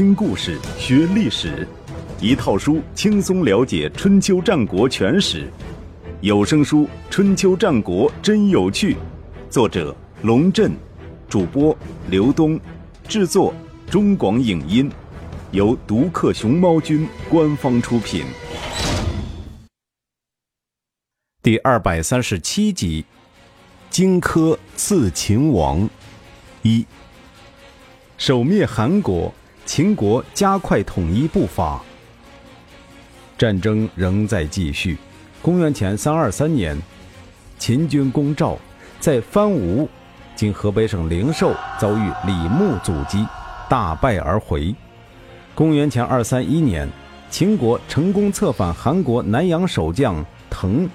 听故事学历史，一套书轻松了解春秋战国全史。有声书《春秋战国真有趣》，作者龙震，主播刘东，制作中广影音，由独克熊猫君官方出品。第二百三十七集：荆轲刺秦王一。首灭韩国，秦国加快统一步伐。战争仍在继续。公元前三二三年，秦军攻赵，在番吴（今河北省灵寿）遭遇李牧阻击，大败而回。公元前二三一年，秦国成功策反韩国南阳守将滕，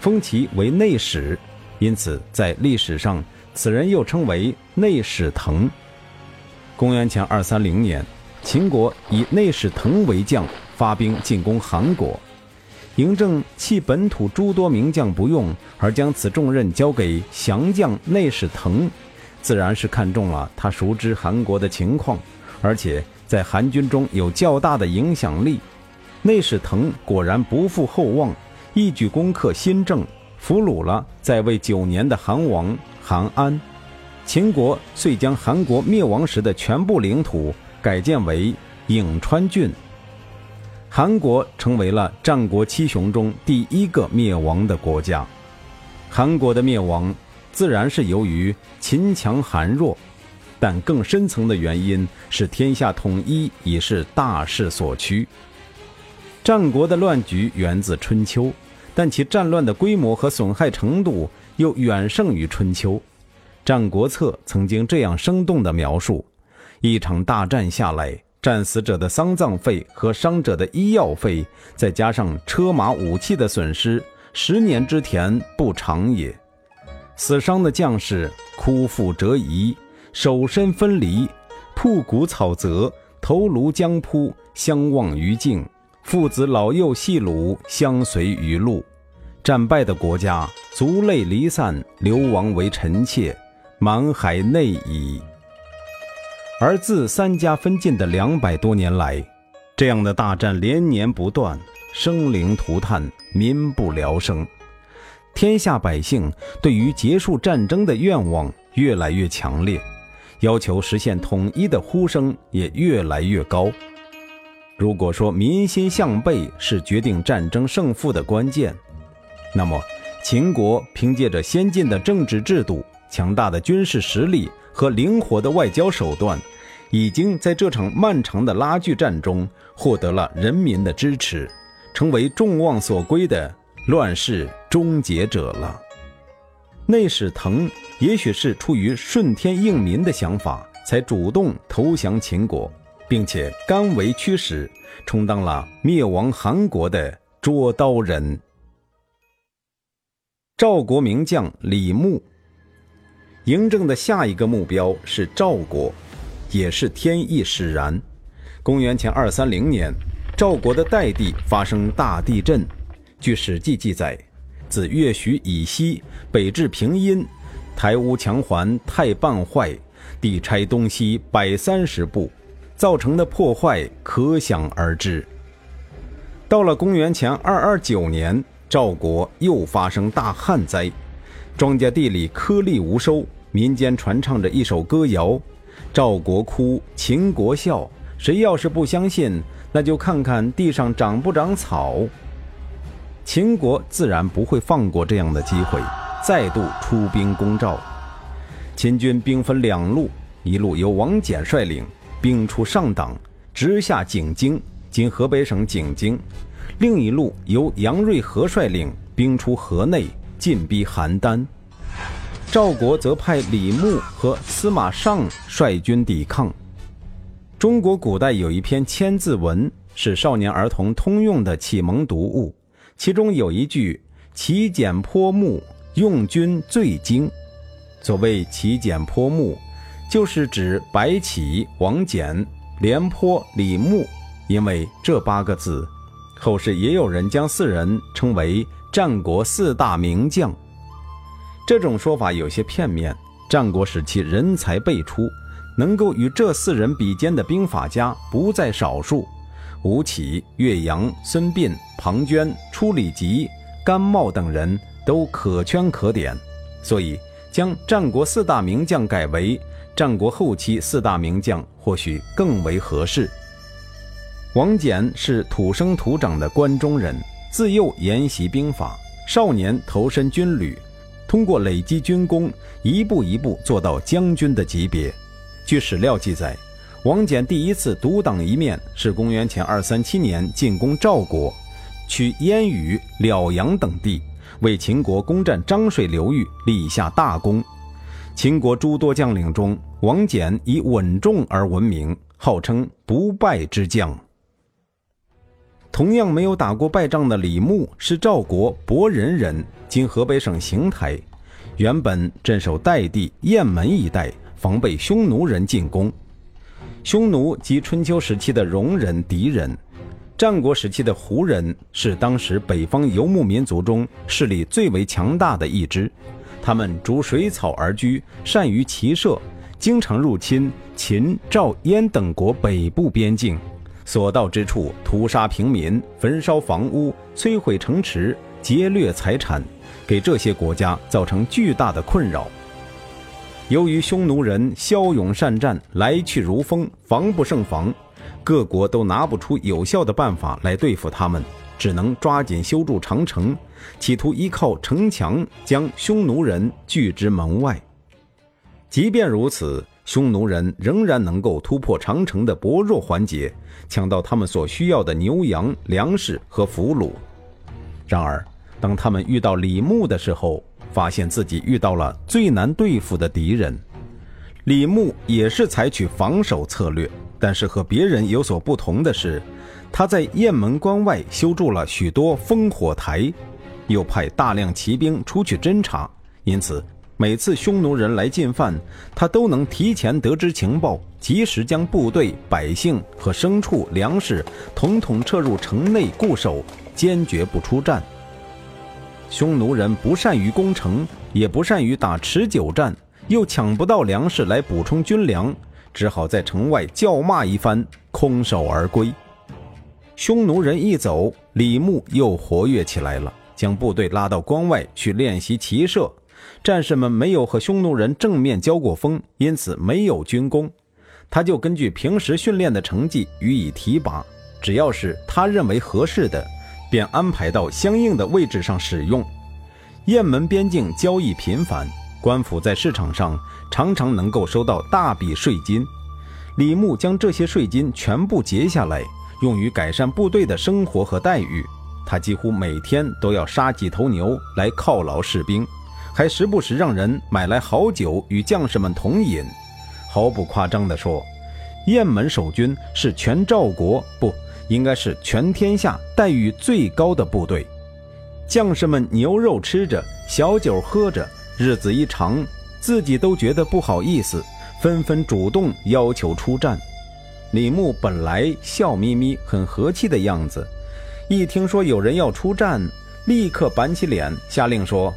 封其为内史，因此在历史上，此人又称为内史滕。公元前二三零年，秦国以内史腾为将，发兵进攻韩国。嬴政弃本土诸多名将不用，而将此重任交给降将内史腾，自然是看中了他熟知韩国的情况，而且在韩军中有较大的影响力。内史腾果然不负厚望，一举攻克新郑，俘虏了在位九年的韩王韩安。秦国遂将韩国灭亡时的全部领土改建为颍川郡，韩国成为了战国七雄中第一个灭亡的国家。韩国的灭亡自然是由于秦强韩弱，但更深层的原因是天下统一已是大势所趋。战国的乱局源自春秋，但其战乱的规模和损害程度又远胜于春秋。《战国策》曾经这样生动地描述：一场大战下来，战死者的丧葬费和伤者的医药费，再加上车马武器的损失，十年之田不长也。死伤的将士枯腹折夷，手身分离，铺骨草泽，头颅将扑，相望于境；父子老幼细鲁，相随于路。战败的国家，族类离散，流亡为臣妾。满海内矣。而自三家分晋的两百多年来，这样的大战连年不断，生灵涂炭，民不聊生。天下百姓对于结束战争的愿望越来越强烈，要求实现统一的呼声也越来越高。如果说民心向背是决定战争胜负的关键，那么秦国凭借着先进的政治制度。强大的军事实力和灵活的外交手段，已经在这场漫长的拉锯战中获得了人民的支持，成为众望所归的乱世终结者了。内史腾也许是出于顺天应民的想法，才主动投降秦国，并且甘为驱使，充当了灭亡韩国的捉刀人。赵国名将李牧。嬴政的下一个目标是赵国，也是天意使然。公元前二三零年，赵国的代地发生大地震。据《史记》记载，自越徐以西，北至平阴，台屋墙环太半坏，地拆东西百三十步，造成的破坏可想而知。到了公元前二二九年，赵国又发生大旱灾。庄稼地里颗粒无收，民间传唱着一首歌谣：“赵国哭，秦国笑。”谁要是不相信，那就看看地上长不长草。秦国自然不会放过这样的机会，再度出兵攻赵。秦军兵分两路，一路由王翦率领，兵出上党，直下井京（今河北省井京）；另一路由杨锐和率领，兵出河内。进逼邯郸，赵国则派李牧和司马尚率军抵抗。中国古代有一篇《千字文》，是少年儿童通用的启蒙读物，其中有一句“齐简颇牧，用军最精”。所谓“齐简颇牧”，就是指白起、王翦、廉颇、李牧，因为这八个字，后世也有人将四人称为。战国四大名将，这种说法有些片面。战国时期人才辈出，能够与这四人比肩的兵法家不在少数，吴起、岳阳、孙膑、庞涓、初里吉、甘茂等人都可圈可点，所以将战国四大名将改为战国后期四大名将，或许更为合适。王翦是土生土长的关中人，自幼研习兵法，少年投身军旅，通过累积军功，一步一步做到将军的级别。据史料记载，王翦第一次独当一面是公元前二三七年进攻赵国，取燕羽、辽阳等地，为秦国攻占漳水流域立下大功。秦国诸多将领中，王翦以稳重而闻名，号称不败之将。同样没有打过败仗的李牧是赵国博仁人，今河北省邢台，原本镇守代地雁门一带。防备匈奴人进攻，匈奴及春秋时期的戎人敌人，战国时期的胡人是当时北方游牧民族中势力最为强大的一支。他们逐水草而居，善于骑射，经常入侵秦、赵、燕等国北部边境，所到之处屠杀平民、焚烧房屋、摧毁城池、劫掠财产，给这些国家造成巨大的困扰。由于匈奴人骁勇善战，来去如风，防不胜防，各国都拿不出有效的办法来对付他们，只能抓紧修筑长城，企图依靠城墙将匈奴人拒之门外。即便如此，匈奴人仍然能够突破长城的薄弱环节，抢到他们所需要的牛羊、粮食和俘虏。然而，当他们遇到李牧的时候，发现自己遇到了最难对付的敌人，李牧也是采取防守策略，但是和别人有所不同的是，他在雁门关外修筑了许多烽火台，又派大量骑兵出去侦察，因此每次匈奴人来进犯，他都能提前得知情报，及时将部队、百姓和牲畜、粮食统统撤入城内固守，坚决不出战。匈奴人不善于攻城，也不善于打持久战，又抢不到粮食来补充军粮，只好在城外叫骂一番，空手而归。匈奴人一走，李牧又活跃起来了，将部队拉到关外去练习骑射。战士们没有和匈奴人正面交过锋，因此没有军功。他就根据平时训练的成绩予以提拔，只要是他认为合适的。便安排到相应的位置上使用。雁门边境交易频繁，官府在市场上常常能够收到大笔税金。李牧将这些税金全部结下来，用于改善部队的生活和待遇。他几乎每天都要杀几头牛来犒劳士兵，还时不时让人买来好酒与将士们同饮。毫不夸张地说，雁门守军是全赵国不。应该是全天下待遇最高的部队，将士们牛肉吃着，小酒喝着，日子一长，自己都觉得不好意思，纷纷主动要求出战。李牧本来笑眯眯、很和气的样子，一听说有人要出战，立刻板起脸，下令说：“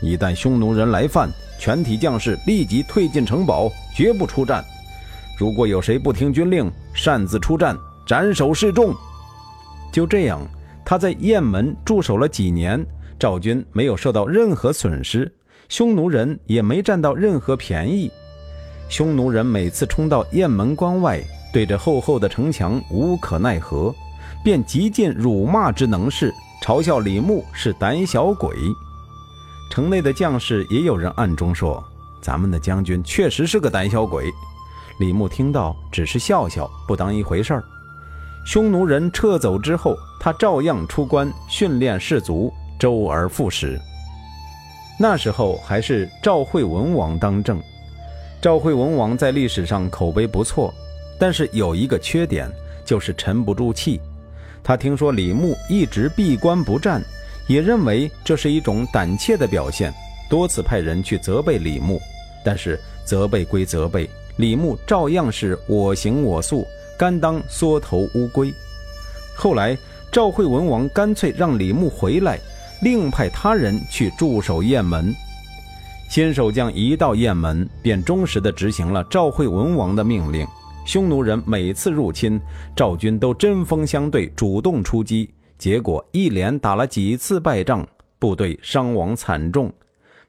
一旦匈奴人来犯，全体将士立即退进城堡，绝不出战。如果有谁不听军令，擅自出战。”斩首示众。就这样，他在雁门驻守了几年，赵军没有受到任何损失，匈奴人也没占到任何便宜。匈奴人每次冲到雁门关外，对着厚厚的城墙无可奈何，便极尽辱骂之能事，嘲笑李牧是胆小鬼。城内的将士也有人暗中说：“咱们的将军确实是个胆小鬼。”李牧听到，只是笑笑，不当一回事儿。匈奴人撤走之后，他照样出关训练士卒，周而复始。那时候还是赵惠文王当政，赵惠文王在历史上口碑不错，但是有一个缺点，就是沉不住气。他听说李牧一直闭关不战，也认为这是一种胆怯的表现，多次派人去责备李牧，但是责备归责备，李牧照样是我行我素。甘当缩头乌龟。后来，赵惠文王干脆让李牧回来，另派他人去驻守雁门。新守将一到雁门，便忠实地执行了赵惠文王的命令。匈奴人每次入侵，赵军都针锋相对，主动出击，结果一连打了几次败仗，部队伤亡惨重，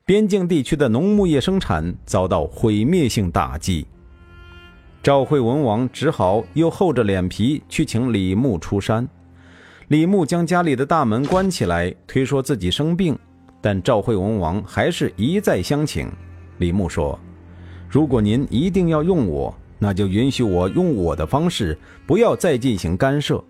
边境地区的农牧业生产遭到毁灭性打击。赵惠文王只好又厚着脸皮去请李牧出山。李牧将家里的大门关起来，推说自己生病，但赵惠文王还是一再相请。李牧说：“如果您一定要用我，那就允许我用我的方式，不要再进行干涉。”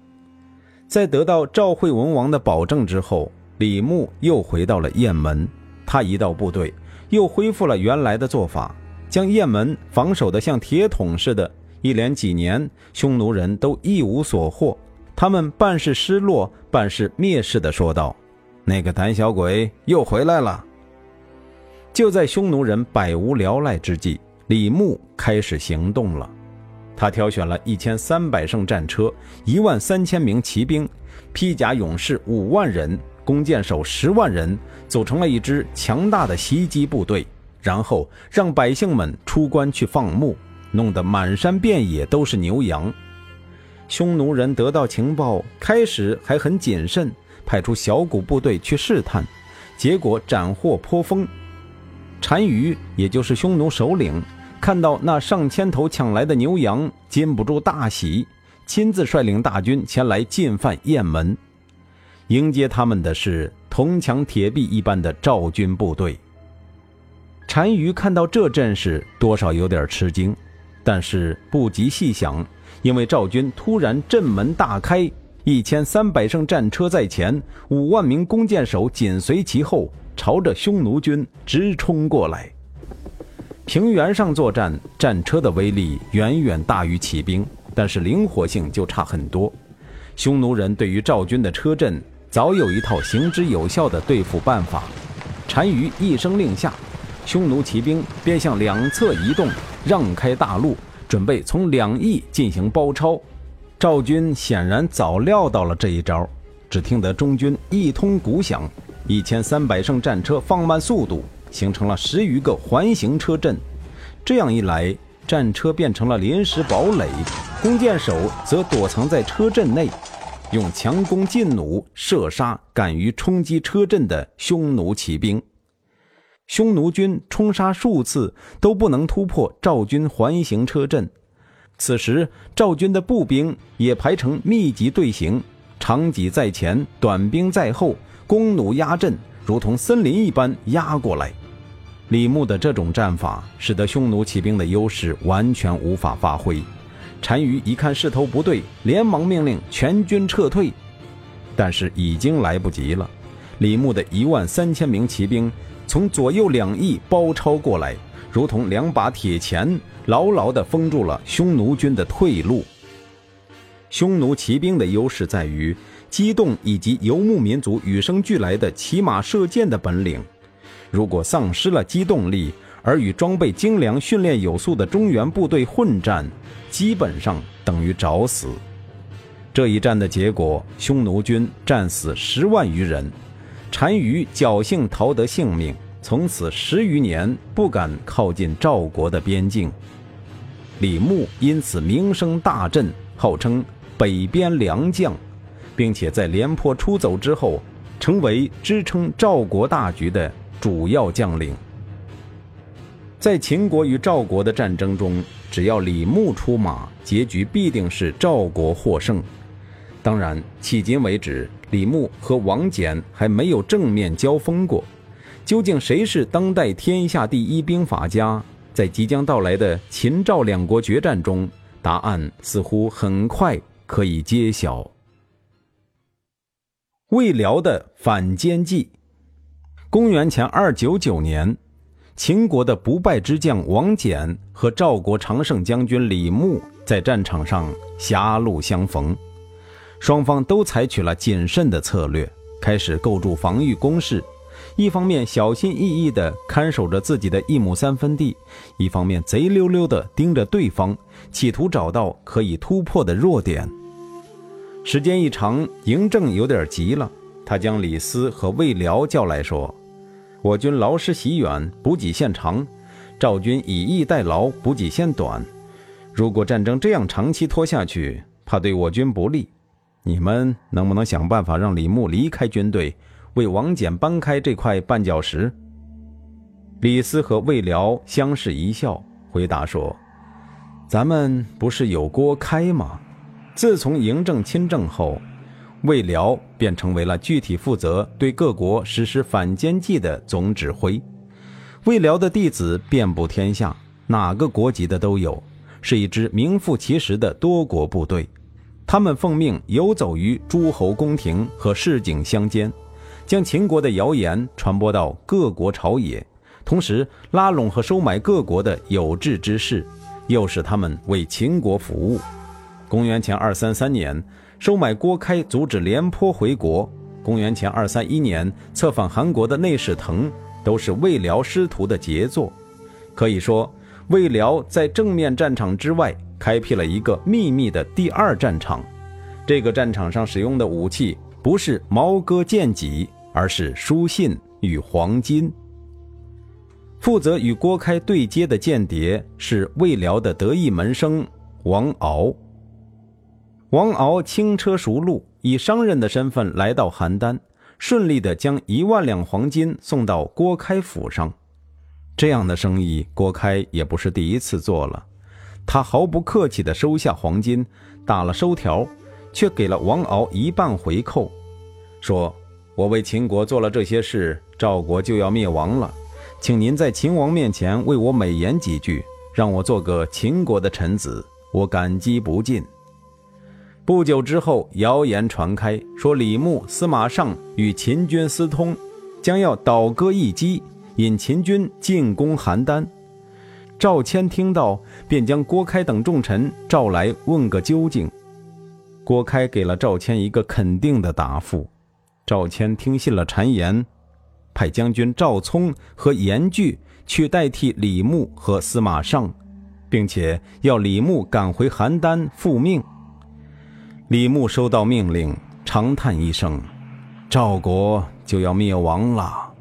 在得到赵惠文王的保证之后，李牧又回到了雁门。他一到部队，又恢复了原来的做法。将雁门防守的像铁桶似的，一连几年，匈奴人都一无所获。他们半是失落，半是蔑视地说道：“那个胆小鬼又回来了。”就在匈奴人百无聊赖之际，李牧开始行动了。他挑选了一千三百乘战车、一万三千名骑兵、披甲勇士五万人、弓箭手十万人，组成了一支强大的袭击部队。然后让百姓们出关去放牧，弄得满山遍野都是牛羊。匈奴人得到情报，开始还很谨慎，派出小股部队去试探，结果斩获颇丰。单于，也就是匈奴首领，看到那上千头抢来的牛羊，禁不住大喜，亲自率领大军前来进犯雁门。迎接他们的是铜墙铁壁一般的赵军部队。单于看到这阵势，多少有点吃惊，但是不及细想，因为赵军突然阵门大开，一千三百乘战车在前，五万名弓箭手紧随其后，朝着匈奴军直冲过来。平原上作战，战车的威力远远大于骑兵，但是灵活性就差很多。匈奴人对于赵军的车阵早有一套行之有效的对付办法。单于一声令下。匈奴骑兵便向两侧移动，让开大路，准备从两翼进行包抄。赵军显然早料到了这一招，只听得中军一通鼓响，一千三百乘战车放慢速度，形成了十余个环形车阵。这样一来，战车变成了临时堡垒，弓箭手则躲藏在车阵内，用强弓劲弩射杀敢于冲击车阵的匈奴骑兵。匈奴军冲杀数次都不能突破赵军环形车阵，此时赵军的步兵也排成密集队形，长戟在前，短兵在后，弓弩压阵，如同森林一般压过来。李牧的这种战法，使得匈奴骑兵的优势完全无法发挥。单于一看势头不对，连忙命令全军撤退，但是已经来不及了。李牧的一万三千名骑兵。从左右两翼包抄过来，如同两把铁钳，牢牢地封住了匈奴军的退路。匈奴骑兵的优势在于机动以及游牧民族与生俱来的骑马射箭的本领。如果丧失了机动力，而与装备精良、训练有素的中原部队混战，基本上等于找死。这一战的结果，匈奴军战死十万余人。单于侥幸逃得性命，从此十余年不敢靠近赵国的边境。李牧因此名声大振，号称北边良将，并且在廉颇出走之后，成为支撑赵国大局的主要将领。在秦国与赵国的战争中，只要李牧出马，结局必定是赵国获胜。当然，迄今为止。李牧和王翦还没有正面交锋过，究竟谁是当代天下第一兵法家？在即将到来的秦赵两国决战中，答案似乎很快可以揭晓。魏辽的反间计。公元前二九九年，秦国的不败之将王翦和赵国常胜将军李牧在战场上狭路相逢。双方都采取了谨慎的策略，开始构筑防御工事。一方面小心翼翼地看守着自己的一亩三分地，一方面贼溜溜地盯着对方，企图找到可以突破的弱点。时间一长，嬴政有点急了，他将李斯和魏辽叫来说：“我军劳师袭远，补给线长；赵军以逸待劳，补给线短。如果战争这样长期拖下去，怕对我军不利。你们能不能想办法让李牧离开军队，为王翦搬开这块绊脚石？”李斯和魏辽相视一笑，回答说：“咱们不是有郭开吗？自从嬴政亲政后。”魏辽便成为了具体负责对各国实施反间计的总指挥。魏辽的弟子遍布天下，哪个国籍的都有，是一支名副其实的多国部队。他们奉命游走于诸侯宫廷和市井乡间，将秦国的谣言传播到各国朝野，同时拉拢和收买各国的有志之士，诱使他们为秦国服务。公元前二三三年。收买郭开，阻止廉颇回国。公元前二三一年，策反韩国的内侍腾，都是魏辽师徒的杰作。可以说，魏辽在正面战场之外，开辟了一个秘密的第二战场。这个战场上使用的武器，不是矛戈剑戟，而是书信与黄金。负责与郭开对接的间谍，是魏辽的得意门生王敖。王敖轻车熟路，以商人的身份来到邯郸，顺利地将一万两黄金送到郭开府上。这样的生意，郭开也不是第一次做了。他毫不客气地收下黄金，打了收条，却给了王敖一半回扣，说：“我为秦国做了这些事，赵国就要灭亡了，请您在秦王面前为我美言几句，让我做个秦国的臣子，我感激不尽。”不久之后，谣言传开，说李牧、司马尚与秦军私通，将要倒戈一击，引秦军进攻邯郸。赵谦听到，便将郭开等重臣召来问个究竟。郭开给了赵谦一个肯定的答复。赵谦听信了谗言，派将军赵聪和严巨去代替李牧和司马尚，并且要李牧赶回邯郸复命。李牧收到命令，长叹一声：“赵国就要灭亡了。”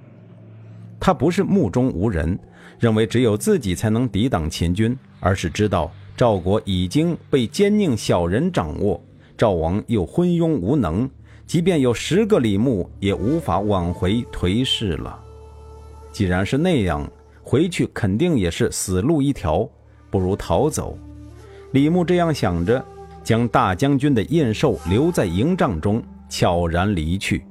他不是目中无人，认为只有自己才能抵挡秦军，而是知道赵国已经被奸佞小人掌握，赵王又昏庸无能，即便有十个李牧，也无法挽回颓势了。既然是那样，回去肯定也是死路一条，不如逃走。李牧这样想着。将大将军的印绶留在营帐中，悄然离去。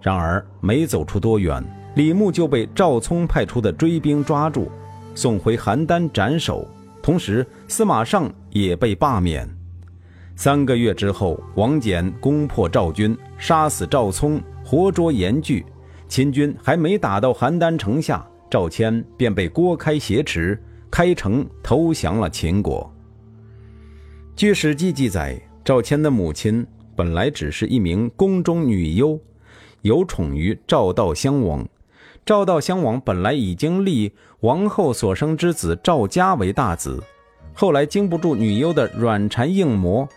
然而没走出多远，李牧就被赵聪派出的追兵抓住，送回邯郸斩首。同时，司马尚也被罢免。三个月之后，王翦攻破赵军，杀死赵聪，活捉严巨。秦军还没打到邯郸城下，赵谦便被郭开挟持，开城投降了秦国。据《史记》记载，赵谦的母亲本来只是一名宫中女优，有宠于赵悼襄王。赵悼襄王本来已经立王后所生之子赵嘉为大子，后来经不住女优的软缠硬磨，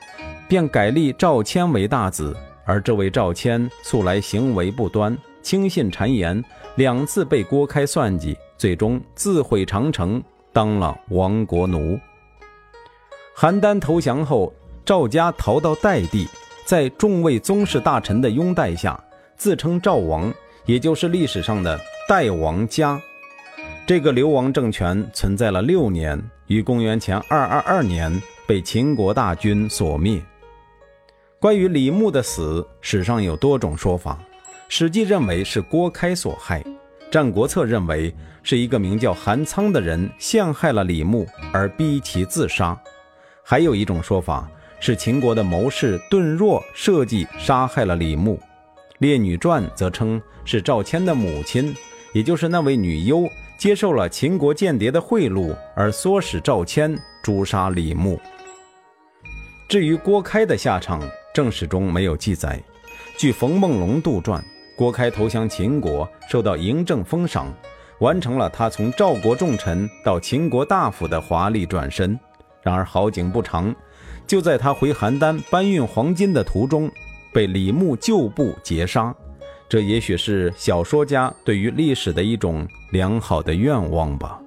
便改立赵谦为大子。而这位赵谦素来行为不端，轻信谗言，两次被郭开算计，最终自毁长城，当了亡国奴。邯郸投降后，赵家逃到代地，在众位宗室大臣的拥戴下，自称赵王，也就是历史上的代王家。这个流亡政权存在了六年，于公元前二二二年被秦国大军所灭。关于李牧的死，史上有多种说法，《史记》认为是郭开所害，《战国策》认为是一个名叫韩仓的人陷害了李牧而逼其自杀。还有一种说法是秦国的谋士顿若设计杀害了李牧，《列女传》则称是赵谦的母亲，也就是那位女优接受了秦国间谍的贿赂而唆使赵谦诛杀李牧。至于郭开的下场，正史中没有记载。据冯梦龙杜撰，郭开投降秦国，受到嬴政封赏，完成了他从赵国重臣到秦国大夫的华丽转身。然而好景不长，就在他回邯郸搬运黄金的途中，被李牧旧部截杀。这也许是小说家对于历史的一种良好的愿望吧。